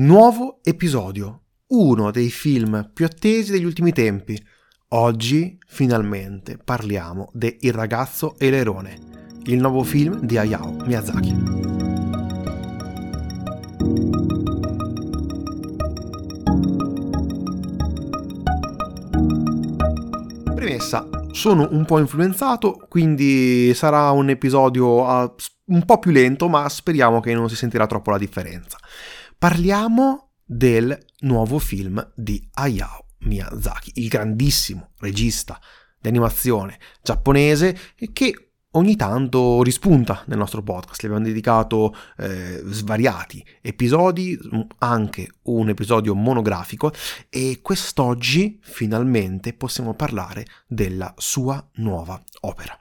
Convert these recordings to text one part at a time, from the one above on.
Nuovo episodio, uno dei film più attesi degli ultimi tempi. Oggi, finalmente, parliamo de Il ragazzo e l'erone, il nuovo film di Hayao Miyazaki. Premessa, sono un po' influenzato, quindi sarà un episodio uh, un po' più lento, ma speriamo che non si sentirà troppo la differenza. Parliamo del nuovo film di Hayao Miyazaki, il grandissimo regista di animazione giapponese che ogni tanto rispunta nel nostro podcast. Le abbiamo dedicato eh, svariati episodi, anche un episodio monografico e quest'oggi finalmente possiamo parlare della sua nuova opera.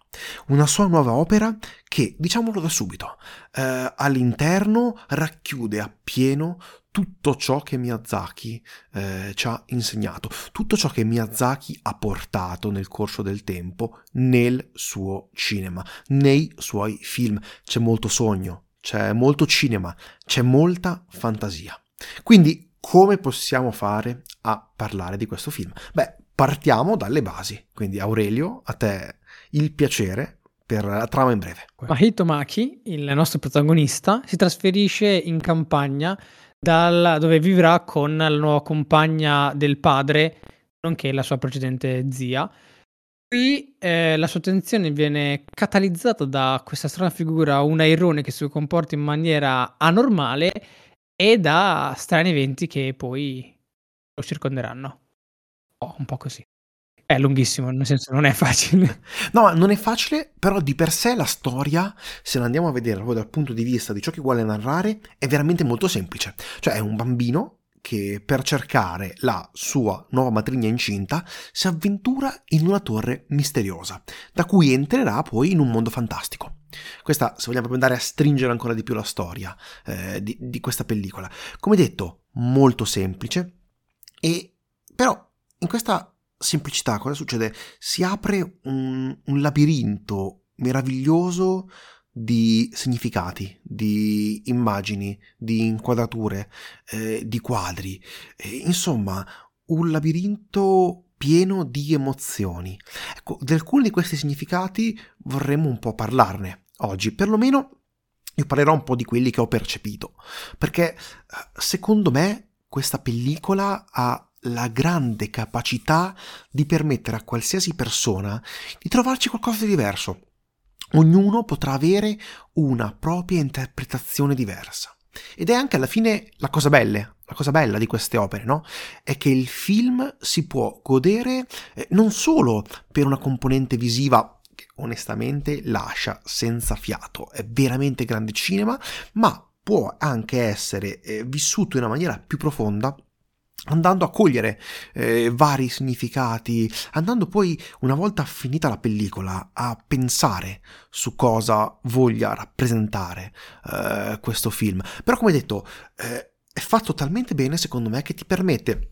Una sua nuova opera che, diciamolo da subito, eh, all'interno racchiude appieno tutto ciò che Miyazaki eh, ci ha insegnato, tutto ciò che Miyazaki ha portato nel corso del tempo nel suo cinema, nei suoi film. C'è molto sogno, c'è molto cinema, c'è molta fantasia. Quindi come possiamo fare a parlare di questo film? Beh, partiamo dalle basi. Quindi Aurelio, a te il piacere per la trama in breve. Mahito Maki, il nostro protagonista, si trasferisce in campagna dal, dove vivrà con la nuova compagna del padre, nonché la sua precedente zia. Qui eh, la sua attenzione viene catalizzata da questa strana figura, un airone che si comporta in maniera anormale e da strani eventi che poi lo circonderanno. Oh, un po' così. È lunghissimo, nel senso non è facile. No, non è facile, però di per sé la storia, se la andiamo a vedere proprio dal punto di vista di ciò che vuole narrare, è veramente molto semplice. Cioè è un bambino che per cercare la sua nuova matrigna incinta si avventura in una torre misteriosa, da cui entrerà poi in un mondo fantastico. Questa, se vogliamo andare a stringere ancora di più la storia eh, di, di questa pellicola, come detto, molto semplice, e però in questa semplicità cosa succede? Si apre un, un labirinto meraviglioso di significati, di immagini, di inquadrature, eh, di quadri, eh, insomma un labirinto pieno di emozioni. Ecco, di alcuni di questi significati vorremmo un po' parlarne oggi, perlomeno io parlerò un po' di quelli che ho percepito, perché eh, secondo me questa pellicola ha la grande capacità di permettere a qualsiasi persona di trovarci qualcosa di diverso. Ognuno potrà avere una propria interpretazione diversa. Ed è anche alla fine la cosa bella, la cosa bella di queste opere, no? È che il film si può godere eh, non solo per una componente visiva che onestamente lascia senza fiato, è veramente grande cinema, ma può anche essere eh, vissuto in una maniera più profonda andando a cogliere eh, vari significati, andando poi, una volta finita la pellicola, a pensare su cosa voglia rappresentare eh, questo film. Però, come detto, eh, è fatto talmente bene, secondo me, che ti permette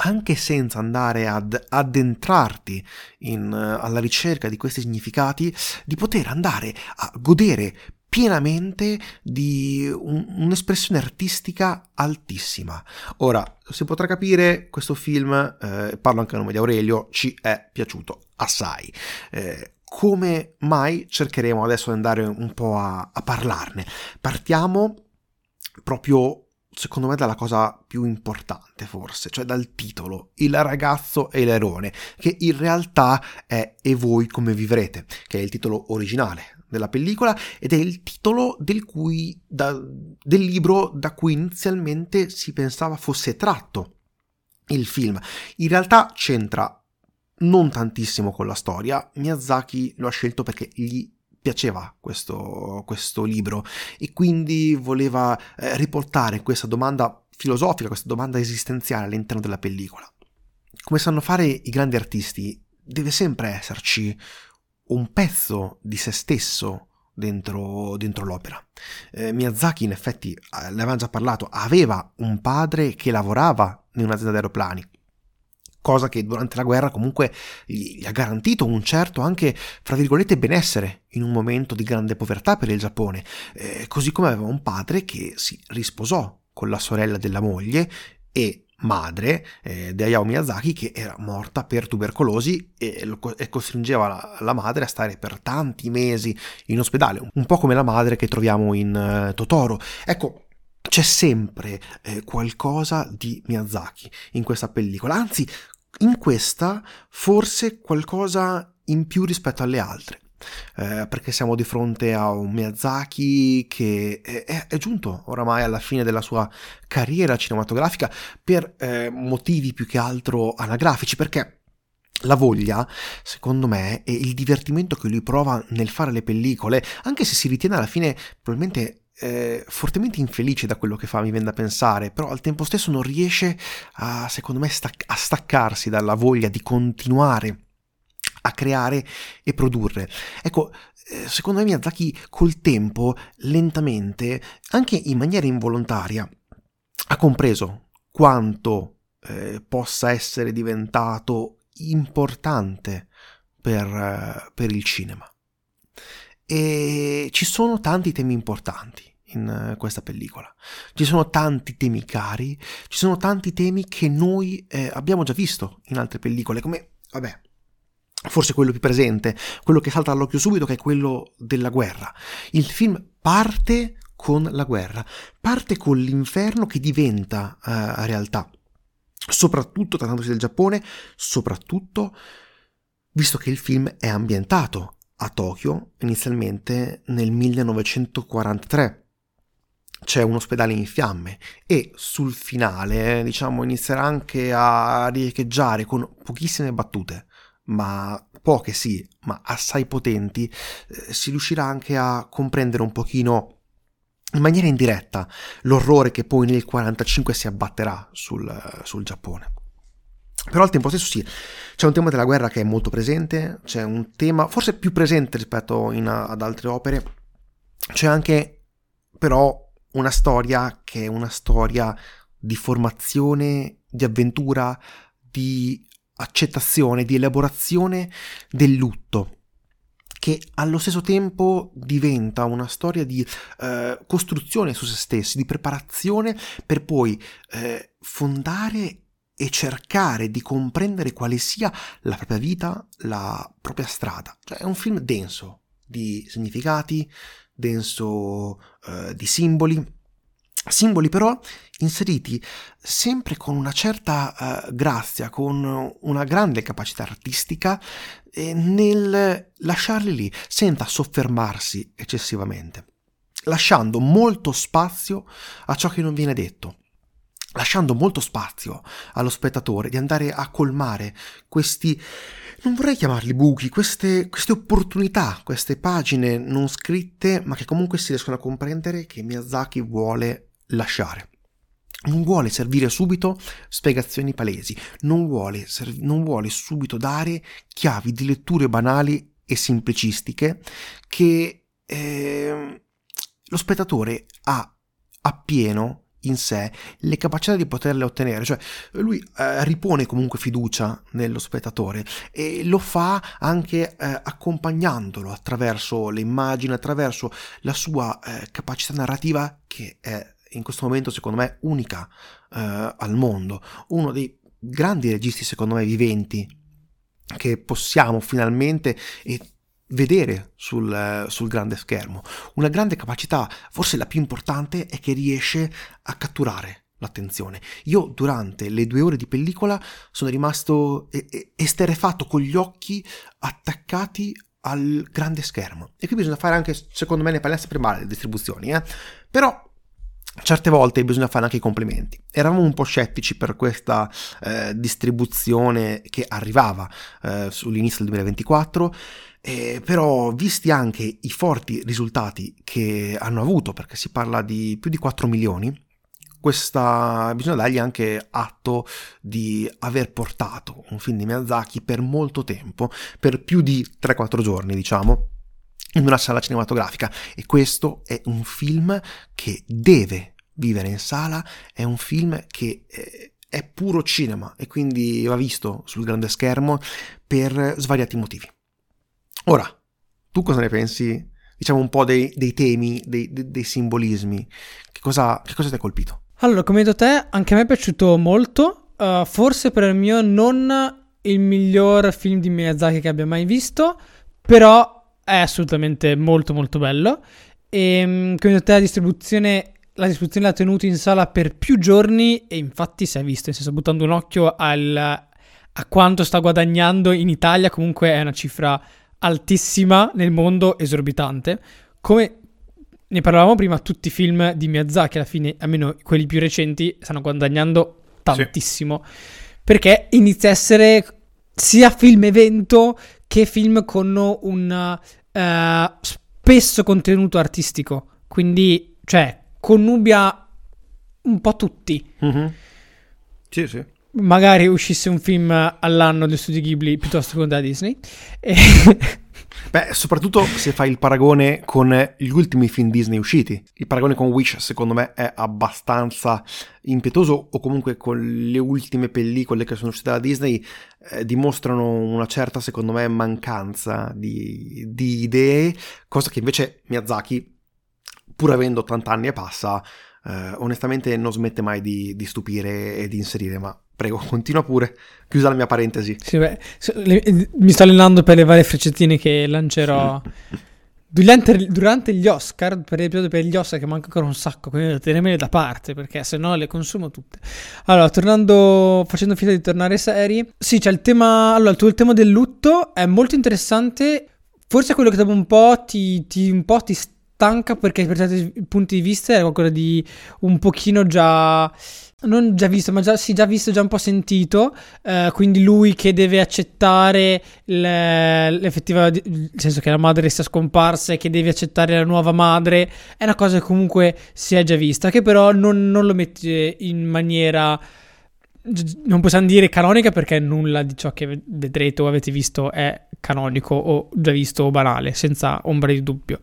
anche senza andare ad addentrarti in, uh, alla ricerca di questi significati, di poter andare a godere pienamente di un, un'espressione artistica altissima. Ora, si potrà capire, questo film, eh, parlo anche a nome di Aurelio, ci è piaciuto assai. Eh, come mai cercheremo adesso di andare un po' a, a parlarne? Partiamo proprio secondo me dalla cosa più importante forse, cioè dal titolo, Il ragazzo e l'erone, che in realtà è E voi come vivrete, che è il titolo originale della pellicola ed è il titolo del, cui, da, del libro da cui inizialmente si pensava fosse tratto il film. In realtà c'entra non tantissimo con la storia, Miyazaki lo ha scelto perché gli piaceva questo, questo libro e quindi voleva eh, riportare questa domanda filosofica, questa domanda esistenziale all'interno della pellicola. Come sanno fare i grandi artisti, deve sempre esserci un pezzo di se stesso dentro, dentro l'opera. Eh, Miyazaki, in effetti, eh, ne avevamo già parlato, aveva un padre che lavorava in un'azienda di aeroplani, cosa che durante la guerra comunque gli, ha garantito un certo anche, fra virgolette, benessere in un momento di grande povertà per il Giappone, eh, così come aveva un padre che si risposò con la sorella della moglie e madre eh, di Hayao Miyazaki che era morta per tubercolosi e, e costringeva la, la, madre a stare per tanti mesi in ospedale, un po' come la madre che troviamo in uh, Totoro. Ecco, c'è sempre eh, qualcosa di Miyazaki in questa pellicola, anzi in questa forse qualcosa in più rispetto alle altre. Eh, perché siamo di fronte a un Miyazaki che è, è, giunto oramai alla fine della sua carriera cinematografica per eh, motivi più che altro anagrafici, perché la voglia, secondo me, e il divertimento che lui prova nel fare le pellicole, anche se si ritiene alla fine probabilmente eh, fortemente infelice da quello che fa, mi viene da pensare, però al tempo stesso non riesce a, secondo me, stac- a staccarsi dalla voglia di continuare a creare e produrre. Ecco, eh, secondo me Miyazaki col tempo, lentamente, anche in maniera involontaria, ha compreso quanto eh, possa essere diventato importante per, uh, per, il cinema. E ci sono tanti temi importanti in uh, questa pellicola. Ci sono tanti temi cari, ci sono tanti temi che noi eh, abbiamo già visto in altre pellicole, come, vabbè, forse quello più presente, quello che salta all'occhio subito, che è quello della guerra. Il film parte con la guerra, parte con l'inferno che diventa uh, realtà, soprattutto trattandosi del Giappone, soprattutto visto che il film è ambientato a Tokyo inizialmente nel 1943 c'è un ospedale in fiamme e sul finale diciamo inizierà anche a riecheggiare con pochissime battute ma poche sì, ma assai potenti, eh, si riuscirà anche a comprendere un pochino in maniera indiretta l'orrore che poi nel 45 si abbatterà sul, sul Giappone. Però al tempo stesso sì, c'è un tema della guerra che è molto presente, c'è un tema forse più presente rispetto in, ad altre opere, c'è anche però una storia che è una storia di formazione, di avventura, di accettazione, di elaborazione del lutto che allo stesso tempo diventa una storia di eh, costruzione su se stessi, di preparazione per poi eh, fondare e cercare di comprendere quale sia la propria vita, la propria strada. Cioè è un film denso di significati, denso eh, di simboli, simboli però inseriti sempre con una certa uh, grazia, con una grande capacità artistica eh, nel lasciarli lì senza soffermarsi eccessivamente, lasciando molto spazio a ciò che non viene detto lasciando molto spazio allo spettatore di andare a colmare questi, non vorrei chiamarli buchi, queste, queste, opportunità, queste pagine non scritte, ma che comunque si riescono a comprendere che Miyazaki vuole lasciare. Non vuole servire subito spiegazioni palesi, non vuole, non vuole subito dare chiavi di letture banali e semplicistiche che eh, lo spettatore ha appieno in sé le capacità di poterle ottenere, cioè lui eh, ripone comunque fiducia nello spettatore e lo fa anche eh, accompagnandolo attraverso le immagini, attraverso la sua eh, capacità narrativa che è in questo momento secondo me unica eh, al mondo, uno dei grandi registi secondo me viventi che possiamo finalmente vedere sul, sul, grande schermo. Una grande capacità, forse la più importante, è che riesce a catturare l'attenzione. Io durante le due ore di pellicola sono rimasto esterefatto con gli occhi attaccati al grande schermo. E qui bisogna fare anche, secondo me, ne parliamo sempre le distribuzioni, eh? però certe volte bisogna fare anche i complimenti. Eravamo un po' scettici per questa eh, distribuzione che arrivava eh, sull'inizio del 2024, eh, però visti anche i forti risultati che hanno avuto, perché si parla di più di 4 milioni, questa, bisogna dargli anche atto di aver portato un film di Miyazaki per molto tempo, per più di 3-4 giorni diciamo, in una sala cinematografica e questo è un film che deve vivere in sala, è un film che eh, è puro cinema e quindi va visto sul grande schermo per svariati motivi. Ora, tu cosa ne pensi? Diciamo un po' dei, dei temi, dei, dei, simbolismi. Che cosa, che cosa ti ha colpito? Allora, come detto te, anche a me è piaciuto molto. Uh, forse per il mio non il miglior film di Miyazaki che abbia mai visto, però è assolutamente molto molto bello. E mm, come detto te, la distribuzione, la distribuzione l'ha tenuto in sala per più giorni e infatti si è visto, nel senso buttando un occhio al, a quanto sta guadagnando in Italia, comunque è una cifra altissima nel mondo, esorbitante. Come ne parlavamo prima, tutti i film di Miyazaki, alla fine, almeno quelli più recenti, stanno guadagnando tantissimo. Sì. Perché inizia a essere sia film evento che film con un uh, spesso contenuto artistico. Quindi, cioè, connubia un po' tutti. Mm-hmm. Sì, sì. Magari uscisse un film all'anno del studio Ghibli piuttosto che da Disney. E... Beh, soprattutto se fai il paragone con gli ultimi film Disney usciti. Il paragone con Wish, secondo me, è abbastanza impietoso, o comunque con le ultime pellicole che sono uscite da Disney eh, dimostrano una certa, secondo me, mancanza di, di idee, cosa che invece Miyazaki, pur avendo 80 anni e passa, eh, onestamente non smette mai di, di stupire e di inserire, ma Prego, continua pure. Chiusa la mia parentesi. Sì, beh, mi sto allenando per le varie freccettine che lancerò durante, durante, gli Oscar, per l'episodio per gli Oscar che manca ancora un sacco, quindi devo tenermele da parte perché se no le consumo tutte. Allora, tornando, facendo finta di tornare seri, sì, c'è il tema, allora, il, tuo, il tema del lutto è molto interessante, forse è quello che dopo un po' ti, ti, un po' ti stanca perché per certi punti di vista è qualcosa di un pochino già non già visto, ma già, sì, già visto, già un po' sentito. Eh, quindi lui che deve accettare le, l'effettiva. nel senso che la madre sia scomparsa e che deve accettare la nuova madre. È una cosa che comunque si è già vista, che però non, non lo mette in maniera. Non possiamo dire canonica perché nulla di ciò che vedrete o avete visto è canonico o già visto o banale, senza ombra di dubbio.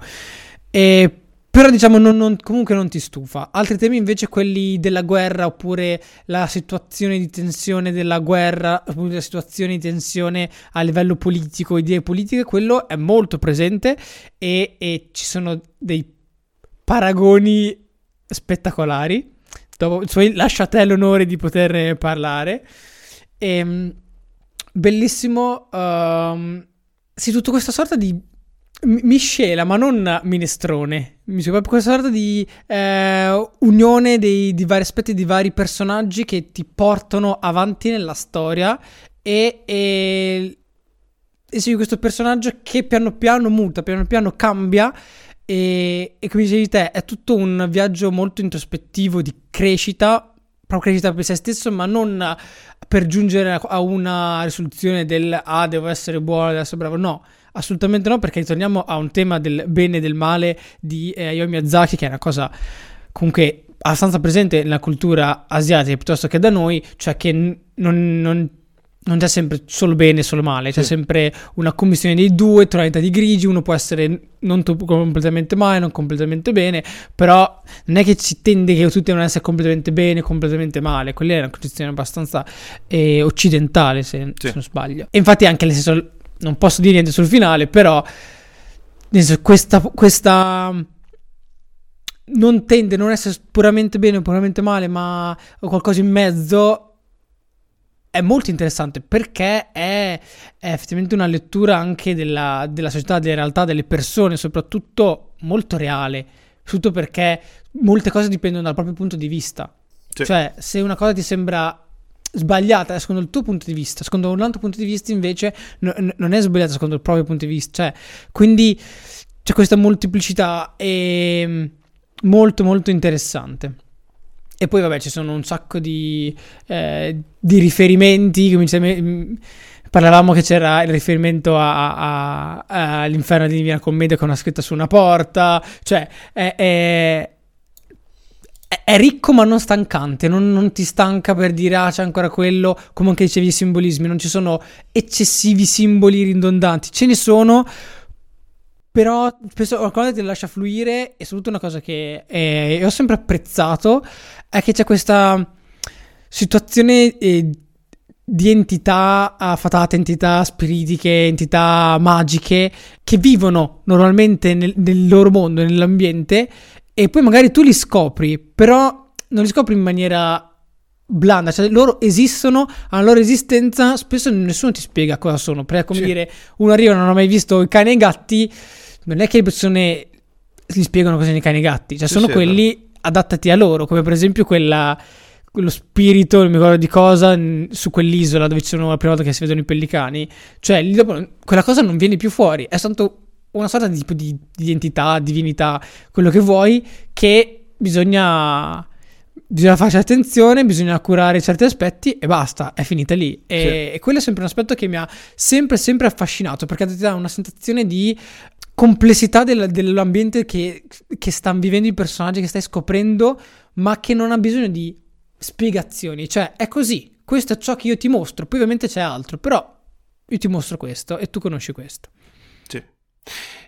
E però diciamo non, non, comunque non ti stufa. Altri temi invece quelli della guerra oppure la situazione di tensione della guerra, oppure la situazione di tensione a livello politico, idee politiche, quello è molto presente e, e ci sono dei paragoni spettacolari. Dopo, cioè, lascio a te l'onore di poterne parlare. E, ehm, bellissimo. Um, sì, tutta questa sorta di miscela, ma non minestrone. Mi sembra proprio questa sorta di eh, unione dei, di vari aspetti di vari personaggi che ti portano avanti nella storia e, e, e sì, questo personaggio che piano piano muta, piano piano cambia e, e come dicevi te è tutto un viaggio molto introspettivo di crescita, proprio crescita per se stesso, ma non per giungere a una risoluzione del ah devo essere buono, devo essere bravo, no Assolutamente no, perché ritorniamo a un tema del bene e del male di eh, Hayao Miyazaki, che è una cosa comunque abbastanza presente nella cultura asiatica piuttosto che da noi, cioè che n- non, non, non, c'è sempre solo bene e solo male, c'è sì. sempre una commissione dei due, tonalità di grigi, uno può essere non t- completamente male, non completamente bene, però non è che ci tende che tutti devono essere completamente bene, completamente male, quella è una concezione abbastanza eh, occidentale se, sì. se, non sbaglio. E infatti anche nel senso non posso dire niente sul finale, però questa, questa non tende a non essere puramente bene o puramente male, ma qualcosa in mezzo. È molto interessante perché è, è effettivamente una lettura anche della, della, società, delle realtà, delle persone, soprattutto molto reale. Soprattutto perché molte cose dipendono dal proprio punto di vista. Sì. Cioè, se una cosa ti sembra sbagliata secondo il tuo punto di vista, secondo un altro punto di vista invece no, non è sbagliata secondo il proprio punto di vista, cioè, quindi c'è questa molteplicità e molto molto interessante. E poi vabbè ci sono un sacco di, eh, di riferimenti, come dice, parlavamo che c'era il riferimento all'inferno di Divina Commedia con una scritta su una porta, cioè è, è è ricco ma non stancante, non, non, ti stanca per dire ah c'è ancora quello, come anche dicevi i simbolismi, non ci sono eccessivi simboli ridondanti, ce ne sono, però spesso qualcosa ti lascia fluire e soprattutto una cosa che è, ho sempre apprezzato è che c'è questa situazione eh, di entità fatate, entità spiritiche, entità magiche che vivono normalmente nel, nel loro mondo, nell'ambiente e poi magari tu li scopri, però non li scopri in maniera blanda, cioè loro esistono, hanno la loro esistenza, spesso nessuno ti spiega cosa sono, perché come sì. dire, uno arriva e non ha mai visto i cani e i gatti, non è che le persone gli spiegano cosa sono i cani e i gatti, cioè sì, sono sì, quelli adattati a loro, come per esempio quella quello spirito, non mi ricordo di cosa, su quell'isola dove ci sono la prima volta che si vedono i pellicani, cioè lì dopo quella cosa non viene più fuori, è soltanto una sorta di, di, di identità, divinità, quello che vuoi, che bisogna bisogna farci attenzione, bisogna curare certi aspetti e basta, è finita lì. E, sì. e, quello è sempre un aspetto che mi ha sempre, sempre affascinato perché ti dà una sensazione di complessità del, dell'ambiente che, che stanno vivendo i personaggi, che stai scoprendo, ma che non ha bisogno di spiegazioni. Cioè, è così, questo è ciò che io ti mostro, poi ovviamente c'è altro, però io ti mostro questo e tu conosci questo.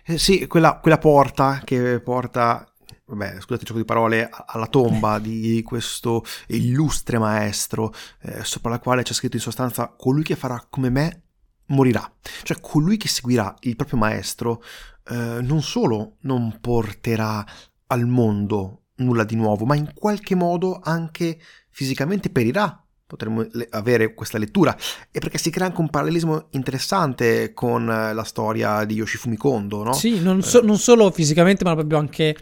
Eh, sì, quella, quella porta che porta vabbè, scusate il gioco di parole, alla tomba di questo illustre maestro, eh, sopra la quale c'è scritto in sostanza colui che farà come me morirà. Cioè colui che seguirà il proprio maestro eh, non solo non porterà al mondo nulla di nuovo, ma in qualche modo anche fisicamente perirà. Potremmo le- avere questa lettura e perché si crea anche un parallelismo interessante con eh, la storia di Yoshifumi Kondo, no? Sì, non, so- non solo fisicamente, ma proprio anche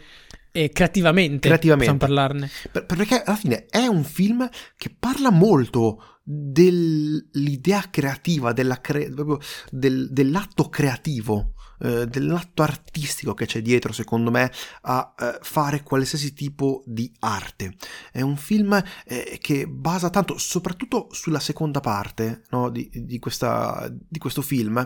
e creativamente, creativamente. possiamo parlarne. Per, perché alla fine è un film che parla molto dell'idea creativa, cre- del, dell'atto creativo eh, dell'atto artistico che c'è dietro, secondo me, a eh, fare qualsiasi tipo di arte. È un film eh, che basa tanto, soprattutto sulla seconda parte no, di, di, questa, di, questo film,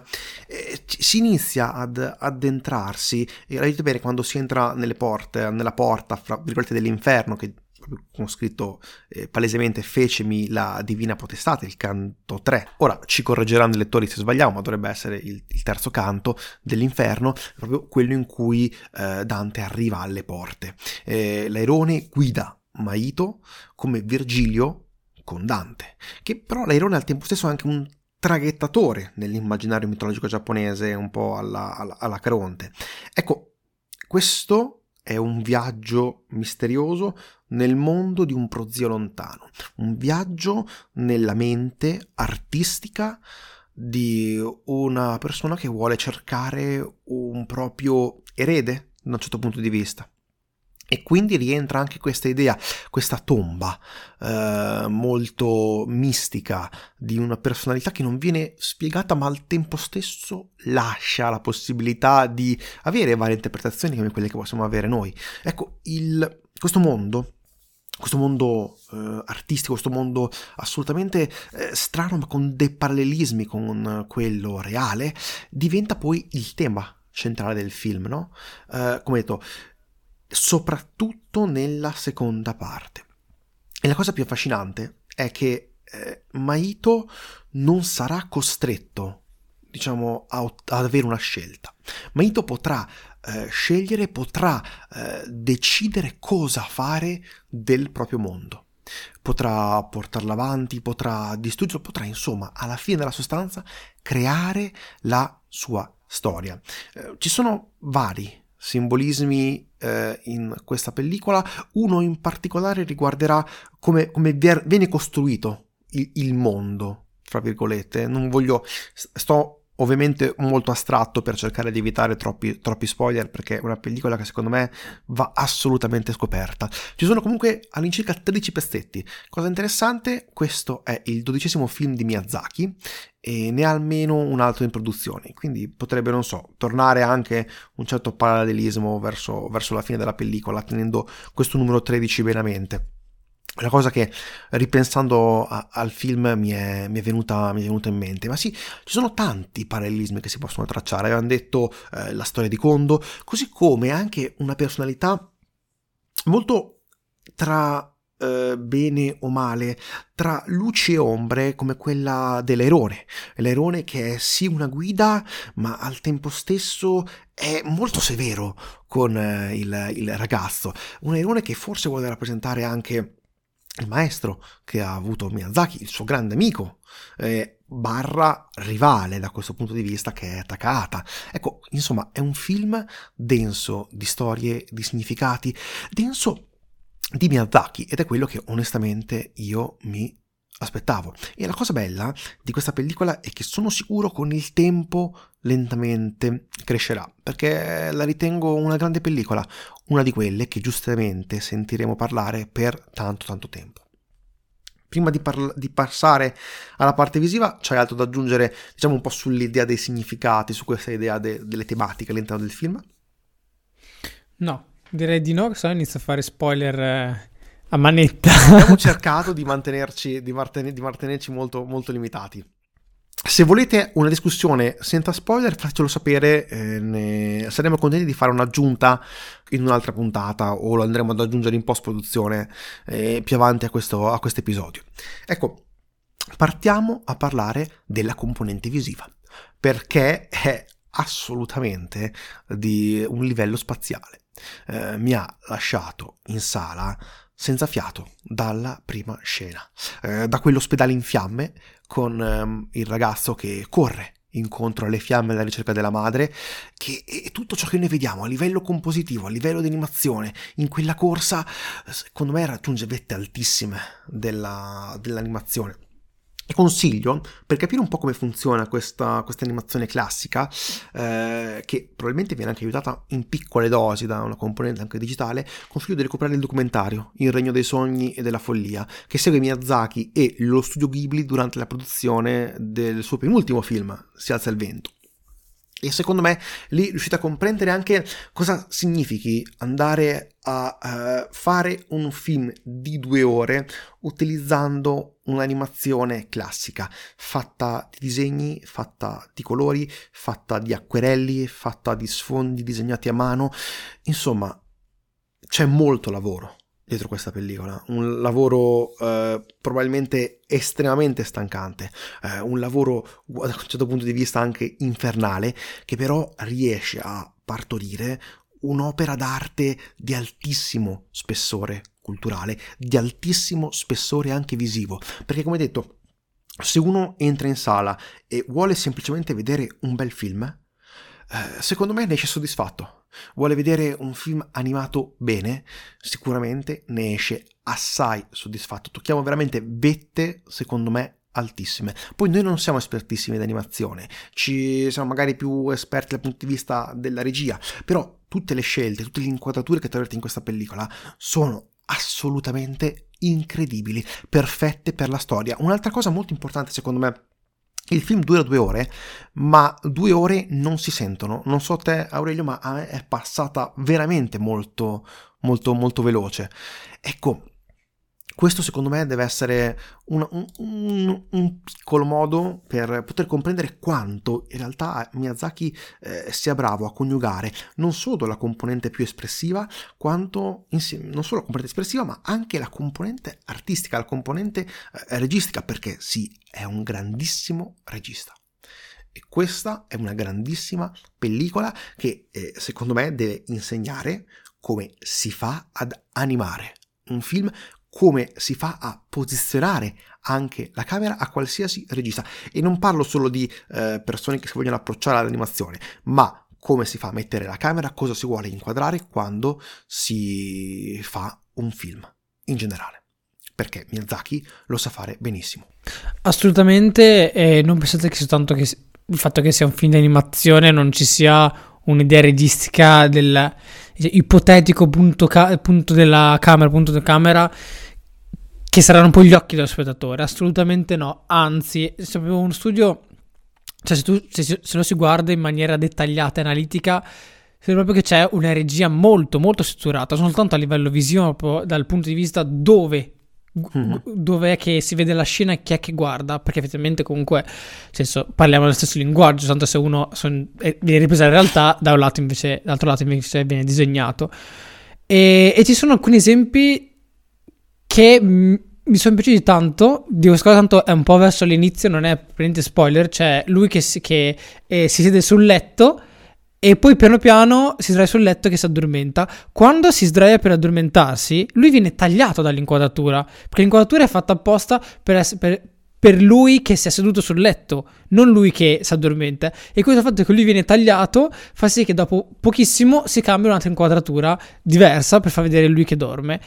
eh, si inizia ad addentrarsi, e la vedete bene quando si entra nelle porte, nella porta, fra virgolette, dell'inferno, che ho scritto eh, palesemente, fecemi la divina potestà, il canto 3. Ora ci correggeranno i lettori se sbagliamo, ma dovrebbe essere il, il terzo canto dell'inferno, proprio quello in cui eh, Dante arriva alle porte. Eh, L'airone guida Maito come Virgilio con Dante, che però l'airone al tempo stesso è anche un traghettatore nell'immaginario mitologico giapponese, un po' alla, alla, alla Caronte. Ecco, questo è un viaggio misterioso nel mondo di un prozio lontano, un viaggio nella mente artistica di una persona che vuole cercare un proprio erede da un certo punto di vista. E quindi rientra anche questa idea, questa tomba eh, molto mistica di una personalità che non viene spiegata ma al tempo stesso lascia la possibilità di avere varie interpretazioni come quelle che possiamo avere noi. Ecco, il, questo mondo questo mondo eh, artistico, questo mondo assolutamente eh, strano ma con dei parallelismi con quello reale, diventa poi il tema centrale del film, no? Eh, come detto, soprattutto nella seconda parte. E la cosa più affascinante è che eh, Maito non sarà costretto, diciamo, a, ad avere una scelta. Maito potrà eh, scegliere, potrà eh, decidere cosa fare del proprio mondo. Potrà portarlo avanti, potrà distruggerlo, potrà insomma, alla fine della sostanza, creare la sua storia. Eh, ci sono vari simbolismi eh, in questa pellicola, uno in particolare riguarderà come, come viene costruito il, il, mondo, fra virgolette. Non voglio, sto ovviamente molto astratto per cercare di evitare troppi, troppi, spoiler perché è una pellicola che secondo me va assolutamente scoperta. Ci sono comunque all'incirca 13 pezzetti. Cosa interessante, questo è il dodicesimo film di Miyazaki e ne ha almeno un altro in produzione, quindi potrebbe, non so, tornare anche un certo parallelismo verso, verso la fine della pellicola, tenendo questo numero 13 bene a mente. La cosa che ripensando a, al film mi è, mi, è venuta, mi è, venuta, in mente, ma sì, ci sono tanti parallelismi che si possono tracciare. Avevamo detto eh, la storia di Kondo, così come anche una personalità molto tra eh, bene o male tra luci e ombre come quella dell'Airone. L'Airone che è sì una guida, ma al tempo stesso è molto severo con eh, il, il, ragazzo. Un Airone che forse vuole rappresentare anche il maestro che ha avuto Miyazaki, il suo grande amico, eh, barra rivale da questo punto di vista che è Takahata. Ecco, insomma, è un film denso di storie, di significati, denso di Miyazaki ed è quello che onestamente io mi aspettavo. E la cosa bella di questa pellicola è che sono sicuro con il tempo lentamente crescerà, perché la ritengo una grande pellicola, una di quelle che giustamente sentiremo parlare per tanto tanto tempo. Prima di, parla- di passare alla parte visiva, c'è altro da aggiungere, diciamo un po' sull'idea dei significati, su questa idea de- delle tematiche all'interno del film? No, direi di no, se no inizio a fare spoiler eh, a manetta. Abbiamo cercato di, mantenerci, di, martene- di mantenerci molto, molto limitati. Se volete una discussione senza spoiler, fatelo sapere, eh, ne... saremo contenti di fare un'aggiunta in un'altra puntata o lo andremo ad aggiungere in post-produzione eh, più avanti a questo episodio. Ecco, partiamo a parlare della componente visiva, perché è assolutamente di un livello spaziale. Eh, mi ha lasciato in sala senza fiato dalla prima scena, eh, da quell'ospedale in fiamme con ehm, il ragazzo che corre incontro alle fiamme alla ricerca della madre, che è tutto ciò che noi vediamo a livello compositivo, a livello di animazione, in quella corsa, secondo me raggiunge vette altissime della, dell'animazione. Consiglio, per capire un po' come funziona questa, questa animazione classica, eh, che probabilmente viene anche aiutata in piccole dosi da una componente anche digitale, consiglio di recuperare il documentario Il regno dei sogni e della follia, che segue Miyazaki e lo studio Ghibli durante la produzione del suo penultimo film, Si alza il vento. E secondo me lì riuscite a comprendere anche cosa significhi andare a uh, fare un film di due ore utilizzando un'animazione classica, fatta di disegni, fatta di colori, fatta di acquerelli, fatta di sfondi disegnati a mano. Insomma, c'è molto lavoro dietro questa pellicola, un lavoro eh, probabilmente estremamente stancante, eh, un lavoro da un certo punto di vista anche infernale, che però riesce a partorire un'opera d'arte di altissimo spessore culturale, di altissimo spessore anche visivo, perché come detto, se uno entra in sala e vuole semplicemente vedere un bel film, secondo me ne esce soddisfatto Vuole vedere un film animato bene? Sicuramente ne esce assai soddisfatto. Tocchiamo veramente vette, secondo me, altissime. Poi noi non siamo espertissimi di animazione, ci siamo magari più esperti dal punto di vista della regia, però tutte le scelte, tutte le inquadrature che troverete in questa pellicola sono assolutamente incredibili, perfette per la storia. Un'altra cosa molto importante secondo me il film dura due ore, ma due ore non si sentono. Non so te, Aurelio, ma è passata veramente molto, molto, molto veloce. Ecco, questo secondo me deve essere un, un, un, piccolo modo per poter comprendere quanto in realtà Miyazaki eh, sia bravo a coniugare non solo la componente più espressiva, quanto insieme, non solo la componente espressiva, ma anche la componente artistica, la componente eh, registica, perché sì, è un grandissimo regista. E questa è una grandissima pellicola che eh, secondo me deve insegnare come si fa ad animare un film come si fa a posizionare anche la camera a qualsiasi regista. E non parlo solo di eh, persone che si vogliono approcciare all'animazione, ma come si fa a mettere la camera, cosa si vuole inquadrare quando si fa un film in generale. Perché Miyazaki lo sa fare benissimo. Assolutamente, e non pensate che soltanto che il fatto che sia un film di animazione non ci sia un'idea registica del ipotetico punto, ca- punto della camera, punto della camera che saranno un po' gli occhi dello spettatore. Assolutamente no. Anzi, se abbiamo uno studio, cioè se, tu, se, se lo si guarda in maniera dettagliata e analitica, sembra proprio che c'è una regia molto, molto strutturata, soltanto a livello visivo, dal punto di vista dove Mm-hmm. Dov'è che si vede la scena e chi è che guarda? Perché effettivamente, comunque, senso, parliamo dello stesso linguaggio, tanto se uno son, eh, viene ripresa in realtà, da un lato invece, dall'altro lato invece viene disegnato. E, e ci sono alcuni esempi che m- mi sono piaciuti tanto. Di questa cosa, tanto è un po' verso l'inizio, non è praticamente spoiler. C'è lui che, si, che eh, si siede sul letto e poi piano piano si sdraia sul letto che si addormenta. Quando si sdraia per addormentarsi, lui viene tagliato dall'inquadratura. Perché l'inquadratura è fatta apposta per, essere, per, per lui che si è seduto sul letto, non lui che si addormenta. E questo fatto che lui viene tagliato fa sì che dopo pochissimo si cambia un'altra inquadratura diversa per far vedere lui che dorme.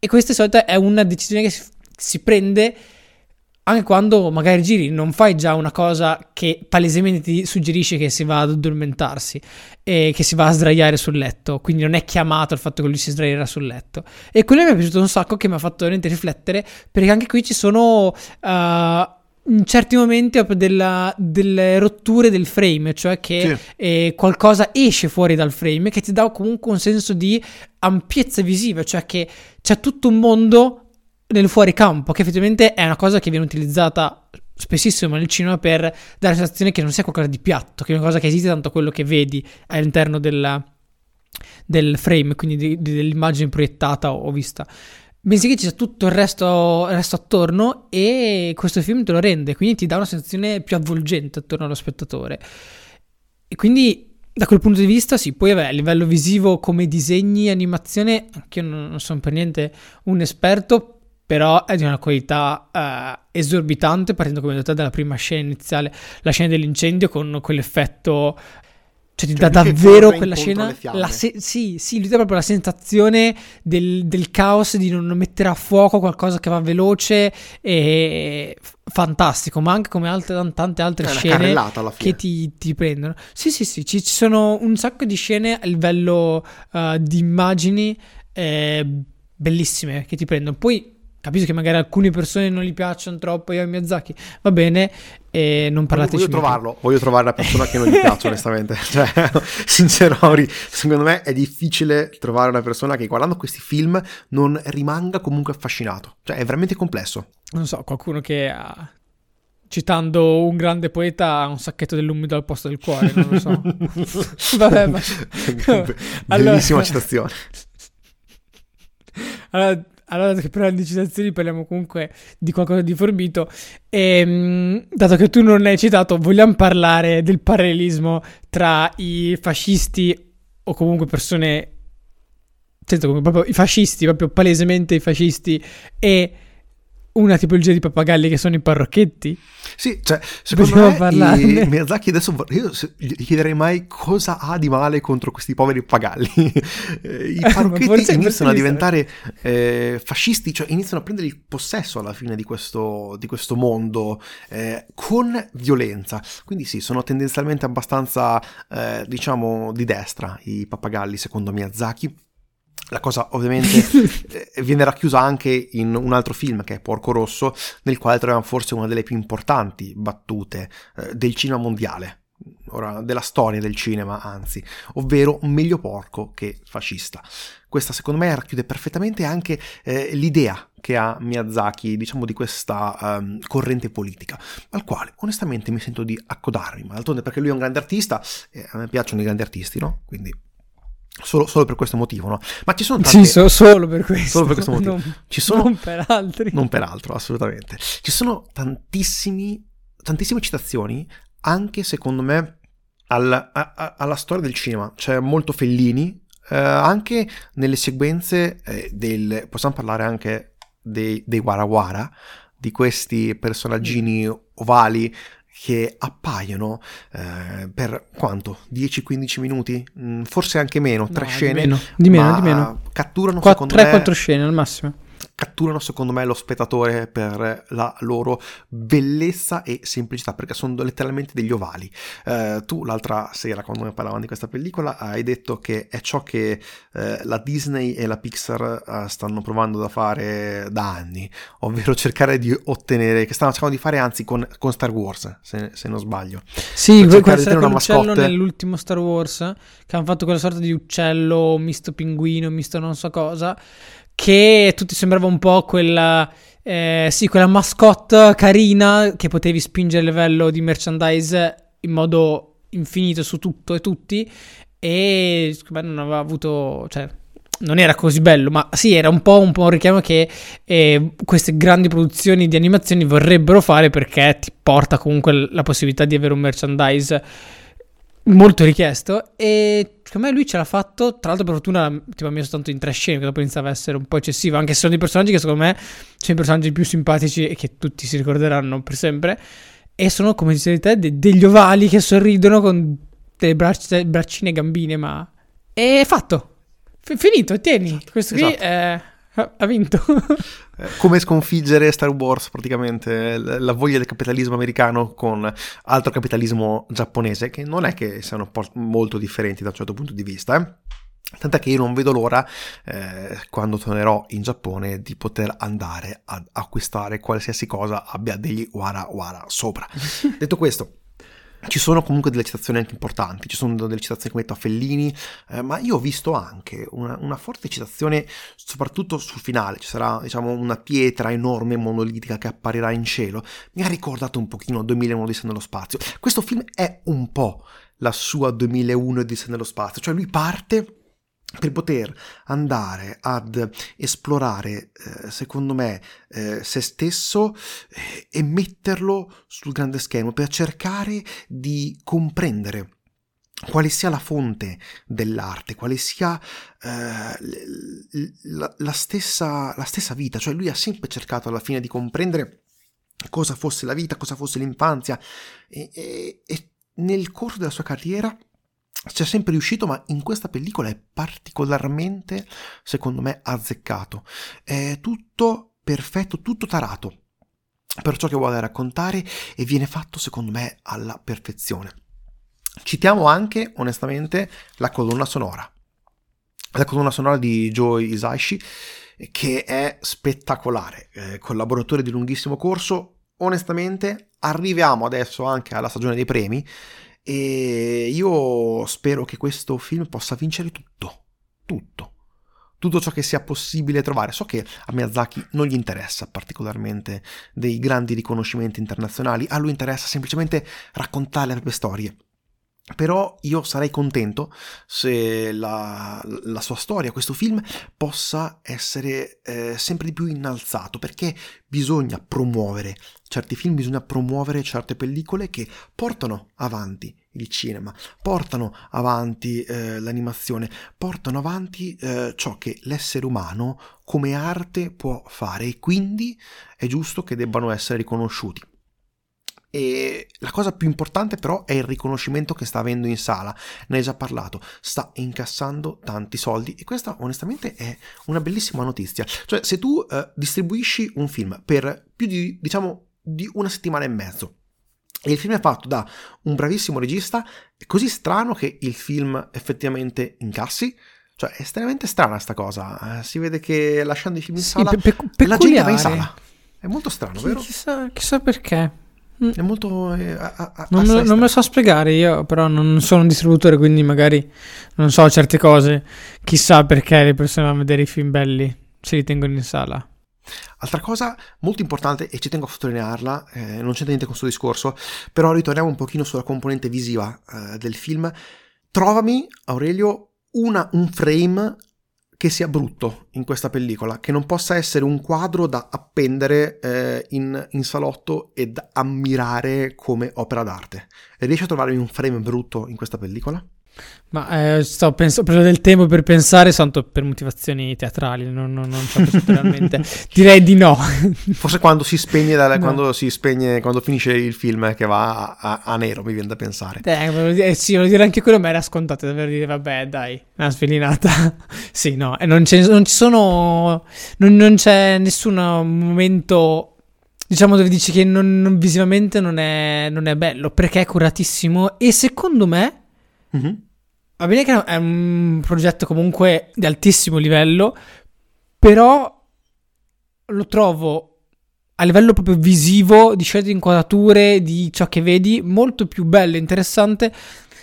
E questa di solito è una decisione che si, si prende anche quando magari giri, non fai già una cosa che palesemente ti suggerisce che si va ad addormentarsi e che si va a sdraiare sul letto, quindi non è chiamato il fatto che lui si sdraierà sul letto. E quello mi è piaciuto un sacco che mi ha fatto veramente riflettere, perché anche qui ci sono uh, in certi momenti della, delle rotture del frame, cioè che sì. eh, qualcosa esce fuori dal frame che ti dà comunque un senso di ampiezza visiva, cioè che c'è tutto un mondo nel fuoricampo, che effettivamente è una cosa che viene utilizzata spessissimo nel cinema per dare la sensazione che non sia qualcosa di piatto, che è una cosa che esiste tanto quello che vedi all'interno della, del frame, quindi di, di, dell'immagine proiettata o vista. Bensì che ci sia tutto il resto, il resto, attorno e questo film te lo rende, quindi ti dà una sensazione più avvolgente attorno allo spettatore. E quindi da quel punto di vista, sì, poi vabbè, a livello visivo come disegni, animazione, anche io non, non sono per niente un esperto, però è di una qualità uh, esorbitante partendo come detto dalla prima scena iniziale, la scena dell'incendio con quell'effetto cioè ti cioè, dà davvero quella scena la se- sì, sì, lui dà proprio la sensazione del, del, caos di non mettere a fuoco qualcosa che va veloce e fantastico, ma anche come altre, tante altre scene che ti, ti, prendono. Sì, sì, sì, ci, ci, sono un sacco di scene a livello uh, di immagini eh, bellissime che ti prendono. Poi Capisco che magari alcune persone non gli piacciono troppo io e Miyazaki, va bene, e non parlateci Voglio trovarlo, voglio trovare la persona che non gli piace onestamente, cioè, sincero, secondo me è difficile trovare una persona che guardando questi film non rimanga comunque affascinato, cioè è veramente complesso. Non so, qualcuno che ha citando un grande poeta ha un sacchetto dell'umido al posto del cuore, non lo so. Vabbè, ma... Bellissima allora... citazione. Allora, allora che per le citazioni parliamo comunque di qualcosa di forbito e ehm, dato che tu non l'hai citato vogliamo parlare del parallelismo tra i fascisti o comunque persone sento come proprio i fascisti proprio palesemente i fascisti e una tipologia di pappagalli che sono i parrocchetti. Sì, cioè, secondo Possiamo me Miyazaki adesso io gli chiederei mai cosa ha di male contro questi poveri pappagalli. I parrocchetti iniziano a diventare eh, fascisti, cioè iniziano a prendere il possesso alla fine di questo, di questo mondo eh, con violenza. Quindi sì, sono tendenzialmente abbastanza, eh, diciamo, di destra i pappagalli, secondo Miyazaki la cosa ovviamente eh, viene racchiusa anche in un altro film che è Porco Rosso, nel quale troviamo forse una delle più importanti battute eh, del cinema mondiale, ora della storia del cinema anzi, ovvero meglio porco che fascista. Questa secondo me racchiude perfettamente anche eh, l'idea che ha Miyazaki, diciamo, di questa um, corrente politica, al quale onestamente mi sento di accodarmi, ma d'altronde perché lui è un grande artista, e a me piacciono i grandi artisti, no? Quindi Solo, solo, per questo motivo, no? Ma ci sono tante... Sì, so, solo per questo. Solo per questo motivo. Non, ci sono... non per altri. Non per altro, assolutamente. Ci sono tantissimi, tantissime citazioni, anche secondo me, al, a, a, alla storia del cinema. C'è molto Fellini, eh, anche nelle sequenze eh, del... Possiamo parlare anche dei, dei Warawara, di questi personaggini ovali che appaiono eh, per quanto? 10-15 minuti? Mm, forse anche meno, tre no, scene. Di meno, di meno. Di meno. Catturano 3-4 scene al massimo catturano secondo me lo spettatore per la loro bellezza e semplicità perché sono letteralmente degli ovali. Eh, tu l'altra sera quando ne parlavamo di questa pellicola hai detto che è ciò che eh, la Disney e la Pixar eh, stanno provando a fare da anni ovvero cercare di ottenere che stanno cercando di fare anzi con, con Star Wars se, se, non sbaglio. Sì questo era l'uccello nell'ultimo Star Wars che hanno fatto quella sorta di uccello misto pinguino misto non so cosa che tutti sembrava un po' quella, eh, sì, quella mascotte carina che potevi spingere a livello di merchandise in modo infinito su tutto e tutti. E me non aveva avuto, cioè non era così bello, ma sì, era un po' un, po un richiamo che eh, queste grandi produzioni di animazioni vorrebbero fare perché ti porta comunque la possibilità di avere un merchandise molto richiesto e secondo me lui ce l'ha fatto tra l'altro per fortuna tipo, ha messo tanto in tre scene che dopo iniziava a essere un po' eccessivo anche se sono dei personaggi che secondo me sono i personaggi più simpatici e che tutti si ricorderanno per sempre e sono come dicevi te de- degli ovali che sorridono con delle braccia, braccine e gambine ma è fatto F- finito tieni esatto, questo qui esatto. è Ha vinto. Eh, come sconfiggere Star Wars praticamente, la voglia del capitalismo americano con altro capitalismo giapponese, che non è che siano molto differenti da un certo punto di vista. Eh? Tant'è che io non vedo l'ora, eh, quando tornerò in Giappone, di poter andare ad acquistare qualsiasi cosa abbia degli wara wara sopra. Detto questo, ci sono comunque delle citazioni anche importanti, ci sono delle citazioni come metto a Fellini, eh, ma io ho visto anche una, una, forte citazione, soprattutto sul finale, ci sarà diciamo una pietra enorme monolitica che apparirà in cielo, mi ha ricordato un pochino 2001 Odissea nello spazio. Questo film è un po' la sua 2001 Odissea nello spazio, cioè lui parte per poter andare ad esplorare, eh, secondo me, eh, se stesso eh, e metterlo sul grande schermo, per cercare di comprendere quale sia la fonte dell'arte, quale sia eh, la, la, stessa, la stessa vita, cioè lui ha sempre cercato alla fine di comprendere cosa fosse la vita, cosa fosse l'infanzia e, e, e nel corso della sua carriera c'è sempre riuscito, ma in questa pellicola è particolarmente, secondo me, azzeccato. È tutto perfetto, tutto tarato per ciò che vuole raccontare e viene fatto, secondo me, alla perfezione. Citiamo anche, onestamente, la colonna sonora. La colonna sonora di Joe Isaishi, che è spettacolare, eh, collaboratore di lunghissimo corso. Onestamente, arriviamo adesso anche alla stagione dei premi e io spero che questo film possa vincere tutto, tutto, tutto ciò che sia possibile trovare. So che a Miyazaki non gli interessa particolarmente dei grandi riconoscimenti internazionali, a lui interessa semplicemente raccontare le proprie storie. Però io sarei contento se la, la, sua storia, questo film, possa essere eh, sempre di più innalzato, perché bisogna promuovere certi film, bisogna promuovere certe pellicole che portano avanti il cinema, portano avanti eh, l'animazione, portano avanti eh, ciò che l'essere umano come arte può fare e quindi è giusto che debbano essere riconosciuti. E la cosa più importante però è il riconoscimento che sta avendo in sala, ne hai già parlato, sta incassando tanti soldi e questa onestamente è una bellissima notizia. Cioè se tu eh, distribuisci un film per più di, diciamo, di una settimana e mezzo e il film è fatto da un bravissimo regista, è così strano che il film effettivamente incassi, cioè è estremamente strana sta cosa, eh, si vede che lasciando i film in sala pe- pe- la gente va in sala. È molto strano, Chi, vero? Chissà, chissà perché. È molto. Eh, a, a, non, me, non, me, lo so spiegare, io però non sono un distributore, quindi magari non so certe cose. Chissà perché le persone vanno a vedere i film belli se li tengono in sala. Altra cosa molto importante, e ci tengo a sottolinearla, eh, non c'entra niente con questo discorso, però ritorniamo un pochino sulla componente visiva eh, del film. Trovami, Aurelio, una, un frame che sia brutto in questa pellicola, che non possa essere un quadro da appendere eh, in, in, salotto e da ammirare come opera d'arte. Riesci a trovarmi un frame brutto in questa pellicola? Ma eh, sto pens- ho preso del tempo per pensare, santo per motivazioni teatrali, non, non, non. Direi di no. Forse quando si spegne, da, no. quando si spegne, quando finisce il film che va a, a nero, mi viene da pensare. Eh, eh, sì, voglio dire anche quello, ma era scontato davvero dire, vabbè, dai, una sfelinata. sì, no, e non, non ci sono, non, non c'è nessun momento diciamo dove dici che non, non, visivamente non è, non è, bello perché è curatissimo e secondo me Mm-hmm. Va bene che è un progetto comunque di altissimo livello, però lo trovo a livello proprio visivo, di scelte di inquadrature, di ciò che vedi, molto più bello e interessante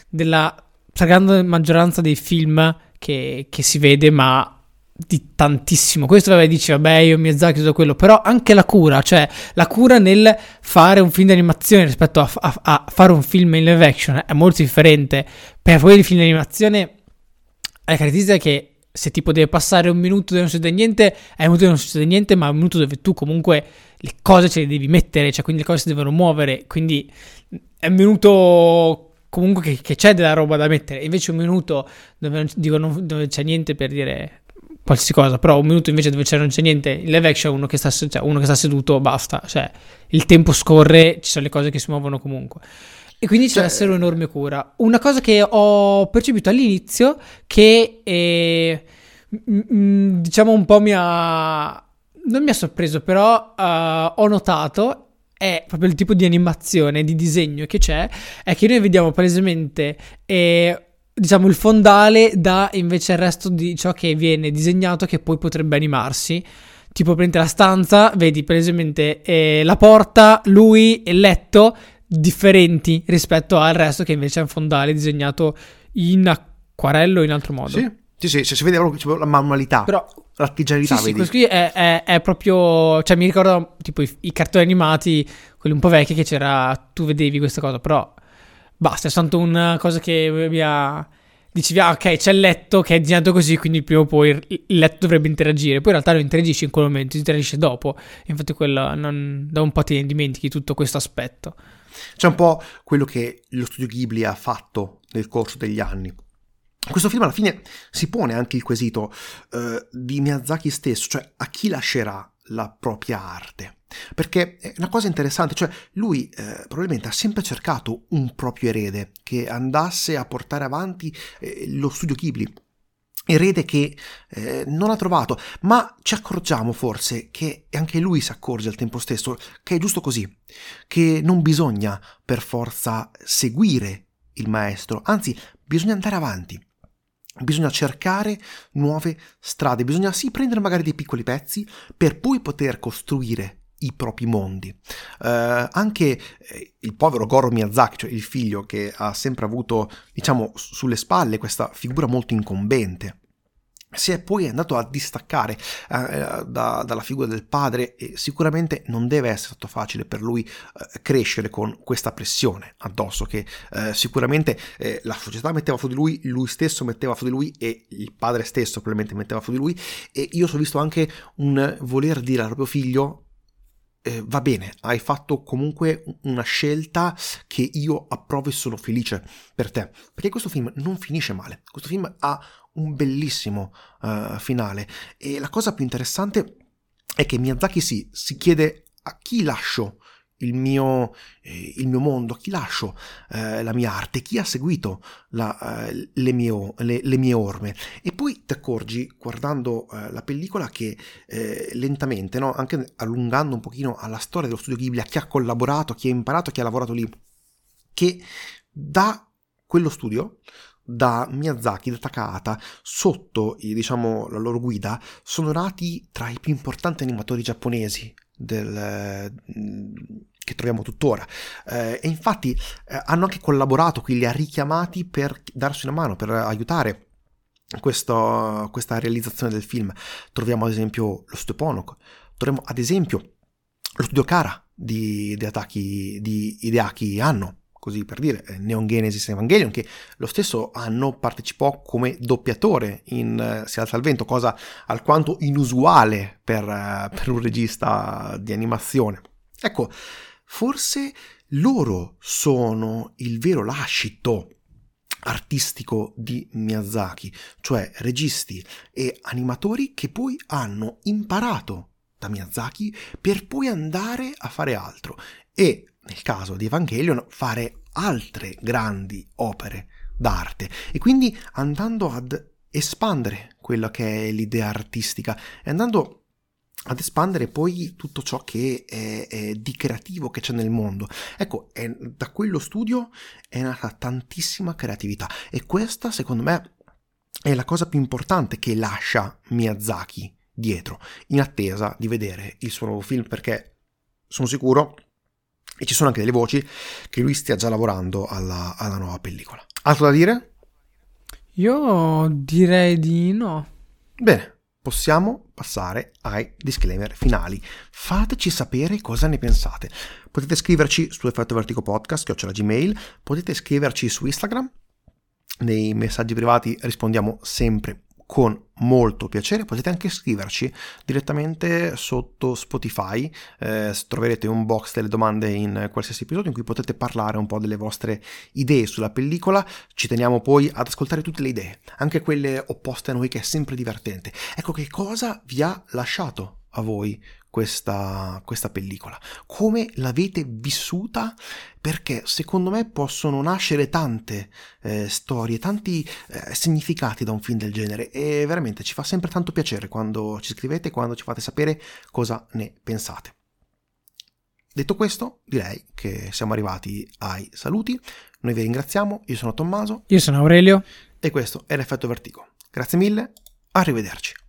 della stragrande maggioranza dei film che, che si vede, ma di tantissimo. Questo vabbè dice, vabbè, io mi Miyazaki tutto quello, però anche la cura, cioè la cura nel fare un film di animazione rispetto a, a, a fare un film in live action è molto differente. Per voi il film di animazione la caratteristica che se tipo deve passare un minuto dove non succede niente, è un minuto dove non succede niente, ma è un minuto dove tu comunque le cose ce le devi mettere, cioè quindi le cose si devono muovere, quindi è un minuto comunque che, che c'è della roba da mettere, invece un minuto dove, non, dico, non, dove c'è niente per dire qualsiasi cosa, però un minuto invece dove c'è, non c'è niente, in live action uno che, sta, cioè uno che sta seduto, basta, cioè il tempo scorre, ci sono le cose che si muovono comunque. E quindi c'è cioè, da essere un'enorme cura. Una cosa che ho percepito all'inizio, che eh, m- diciamo un po' mi ha... non mi ha sorpreso, però uh, ho notato è proprio il tipo di animazione, di disegno che c'è, è che noi vediamo palesemente eh, diciamo il fondale da invece il resto di ciò che viene disegnato che poi potrebbe animarsi. Tipo prende la stanza, vedi palesemente eh, la porta, lui il letto differenti rispetto al resto che invece è un fondale disegnato in acquarello in altro modo. Sì, sì, sì, cioè, si vede proprio la manualità. Però l'artigianalità. Sì, sì, questo qui è, è, è, proprio. Cioè, mi ricordo tipo i, i, cartoni animati, quelli un po' vecchi, che c'era. Tu vedevi questa cosa, però basta, è soltanto una cosa che mi ha. Dicevi, ah, ok, c'è il letto che è disegnato così, quindi prima o poi il letto dovrebbe interagire. Poi in realtà non interagisce in quel momento, interagisce dopo. Infatti, quello non, da un po' ti dimentichi tutto questo aspetto. C'è un po' quello che lo studio Ghibli ha fatto nel corso degli anni questo film alla fine si pone anche il quesito uh, di Miyazaki stesso, cioè a chi lascerà la propria arte. Perché è una cosa interessante, cioè lui eh, probabilmente ha sempre cercato un proprio erede che andasse a portare avanti eh, lo studio Ghibli. Erede che eh, non ha trovato, ma ci accorgiamo forse che anche lui si accorge al tempo stesso che è giusto così, che non bisogna per forza seguire il maestro, anzi bisogna andare avanti. Bisogna cercare nuove strade, bisogna sì prendere magari dei piccoli pezzi per poi poter costruire i propri mondi. Uh, anche eh, il povero Goro Miyazaki, cioè il figlio che ha sempre avuto, diciamo, sulle spalle questa figura molto incombente, si è poi andato a distaccare eh, da, dalla figura del padre e sicuramente non deve essere stato facile per lui eh, crescere con questa pressione addosso che eh, sicuramente eh, la società metteva su di lui, lui stesso metteva su di lui e il padre stesso probabilmente metteva su di lui e io ho visto anche un voler dire al proprio figlio eh, va bene, hai fatto comunque una scelta che io approvo e sono felice per te. Perché questo film non finisce male. Questo film ha un bellissimo uh, finale. E la cosa più interessante è che Miyazaki sì, si chiede a chi lascio il mio, eh, il mio mondo, chi lascio eh, la mia arte, chi ha seguito la, eh, le, mie, le, le, mie, orme. E poi ti accorgi, guardando eh, la pellicola, che eh, lentamente, no? anche allungando un pochino alla storia dello studio Ghibli, a chi ha collaborato, a chi ha imparato, a chi ha lavorato lì, che da quello studio da Miyazaki, da Takahata, sotto diciamo, la loro guida, sono nati tra i più importanti animatori giapponesi del, che troviamo tuttora. Eh, e infatti eh, hanno anche collaborato, qui li ha richiamati per darsi una mano, per aiutare questo, questa realizzazione del film. Troviamo ad esempio lo studio Ponok, troviamo ad esempio lo studio Kara di, di, Ataki, di Hideaki Anno così per dire, eh, Neon Genesis Evangelion, che lo stesso anno partecipò come doppiatore in uh, Si alza il vento, cosa alquanto inusuale per, uh, per un regista di animazione. Ecco, forse loro sono il vero lascito artistico di Miyazaki, cioè registi e animatori che poi hanno imparato da Miyazaki per poi andare a fare altro e nel caso di Evangelion, fare altre grandi opere d'arte e quindi andando ad espandere quella che è l'idea artistica e andando ad espandere poi tutto ciò che è, è di creativo che c'è nel mondo. Ecco, è, da quello studio è nata tantissima creatività e questa, secondo me, è la cosa più importante che lascia Miyazaki dietro, in attesa di vedere il suo nuovo film, perché sono sicuro e ci sono anche delle voci che lui stia già lavorando alla, alla nuova pellicola. Altro da dire? Io direi di no. Bene, possiamo passare ai disclaimer finali. Fateci sapere cosa ne pensate. Potete scriverci su Effetto Vertigo Podcast, che ho la Gmail, potete scriverci su Instagram. Nei messaggi privati rispondiamo sempre con molto piacere. Potete anche scriverci direttamente sotto Spotify, eh, troverete un box delle domande in qualsiasi episodio in cui potete parlare un po' delle vostre idee sulla pellicola. Ci teniamo poi ad ascoltare tutte le idee, anche quelle opposte a noi che è sempre divertente. Ecco che cosa vi ha lasciato a voi questa, questa pellicola, come l'avete vissuta, perché secondo me possono nascere tante eh, storie, tanti eh, significati da un film del genere e veramente ci fa sempre tanto piacere quando ci scrivete, quando ci fate sapere cosa ne pensate. Detto questo, direi che siamo arrivati ai saluti. Noi vi ringraziamo, io sono Tommaso. Io sono Aurelio. E questo è l'effetto Vertigo. Grazie mille, arrivederci.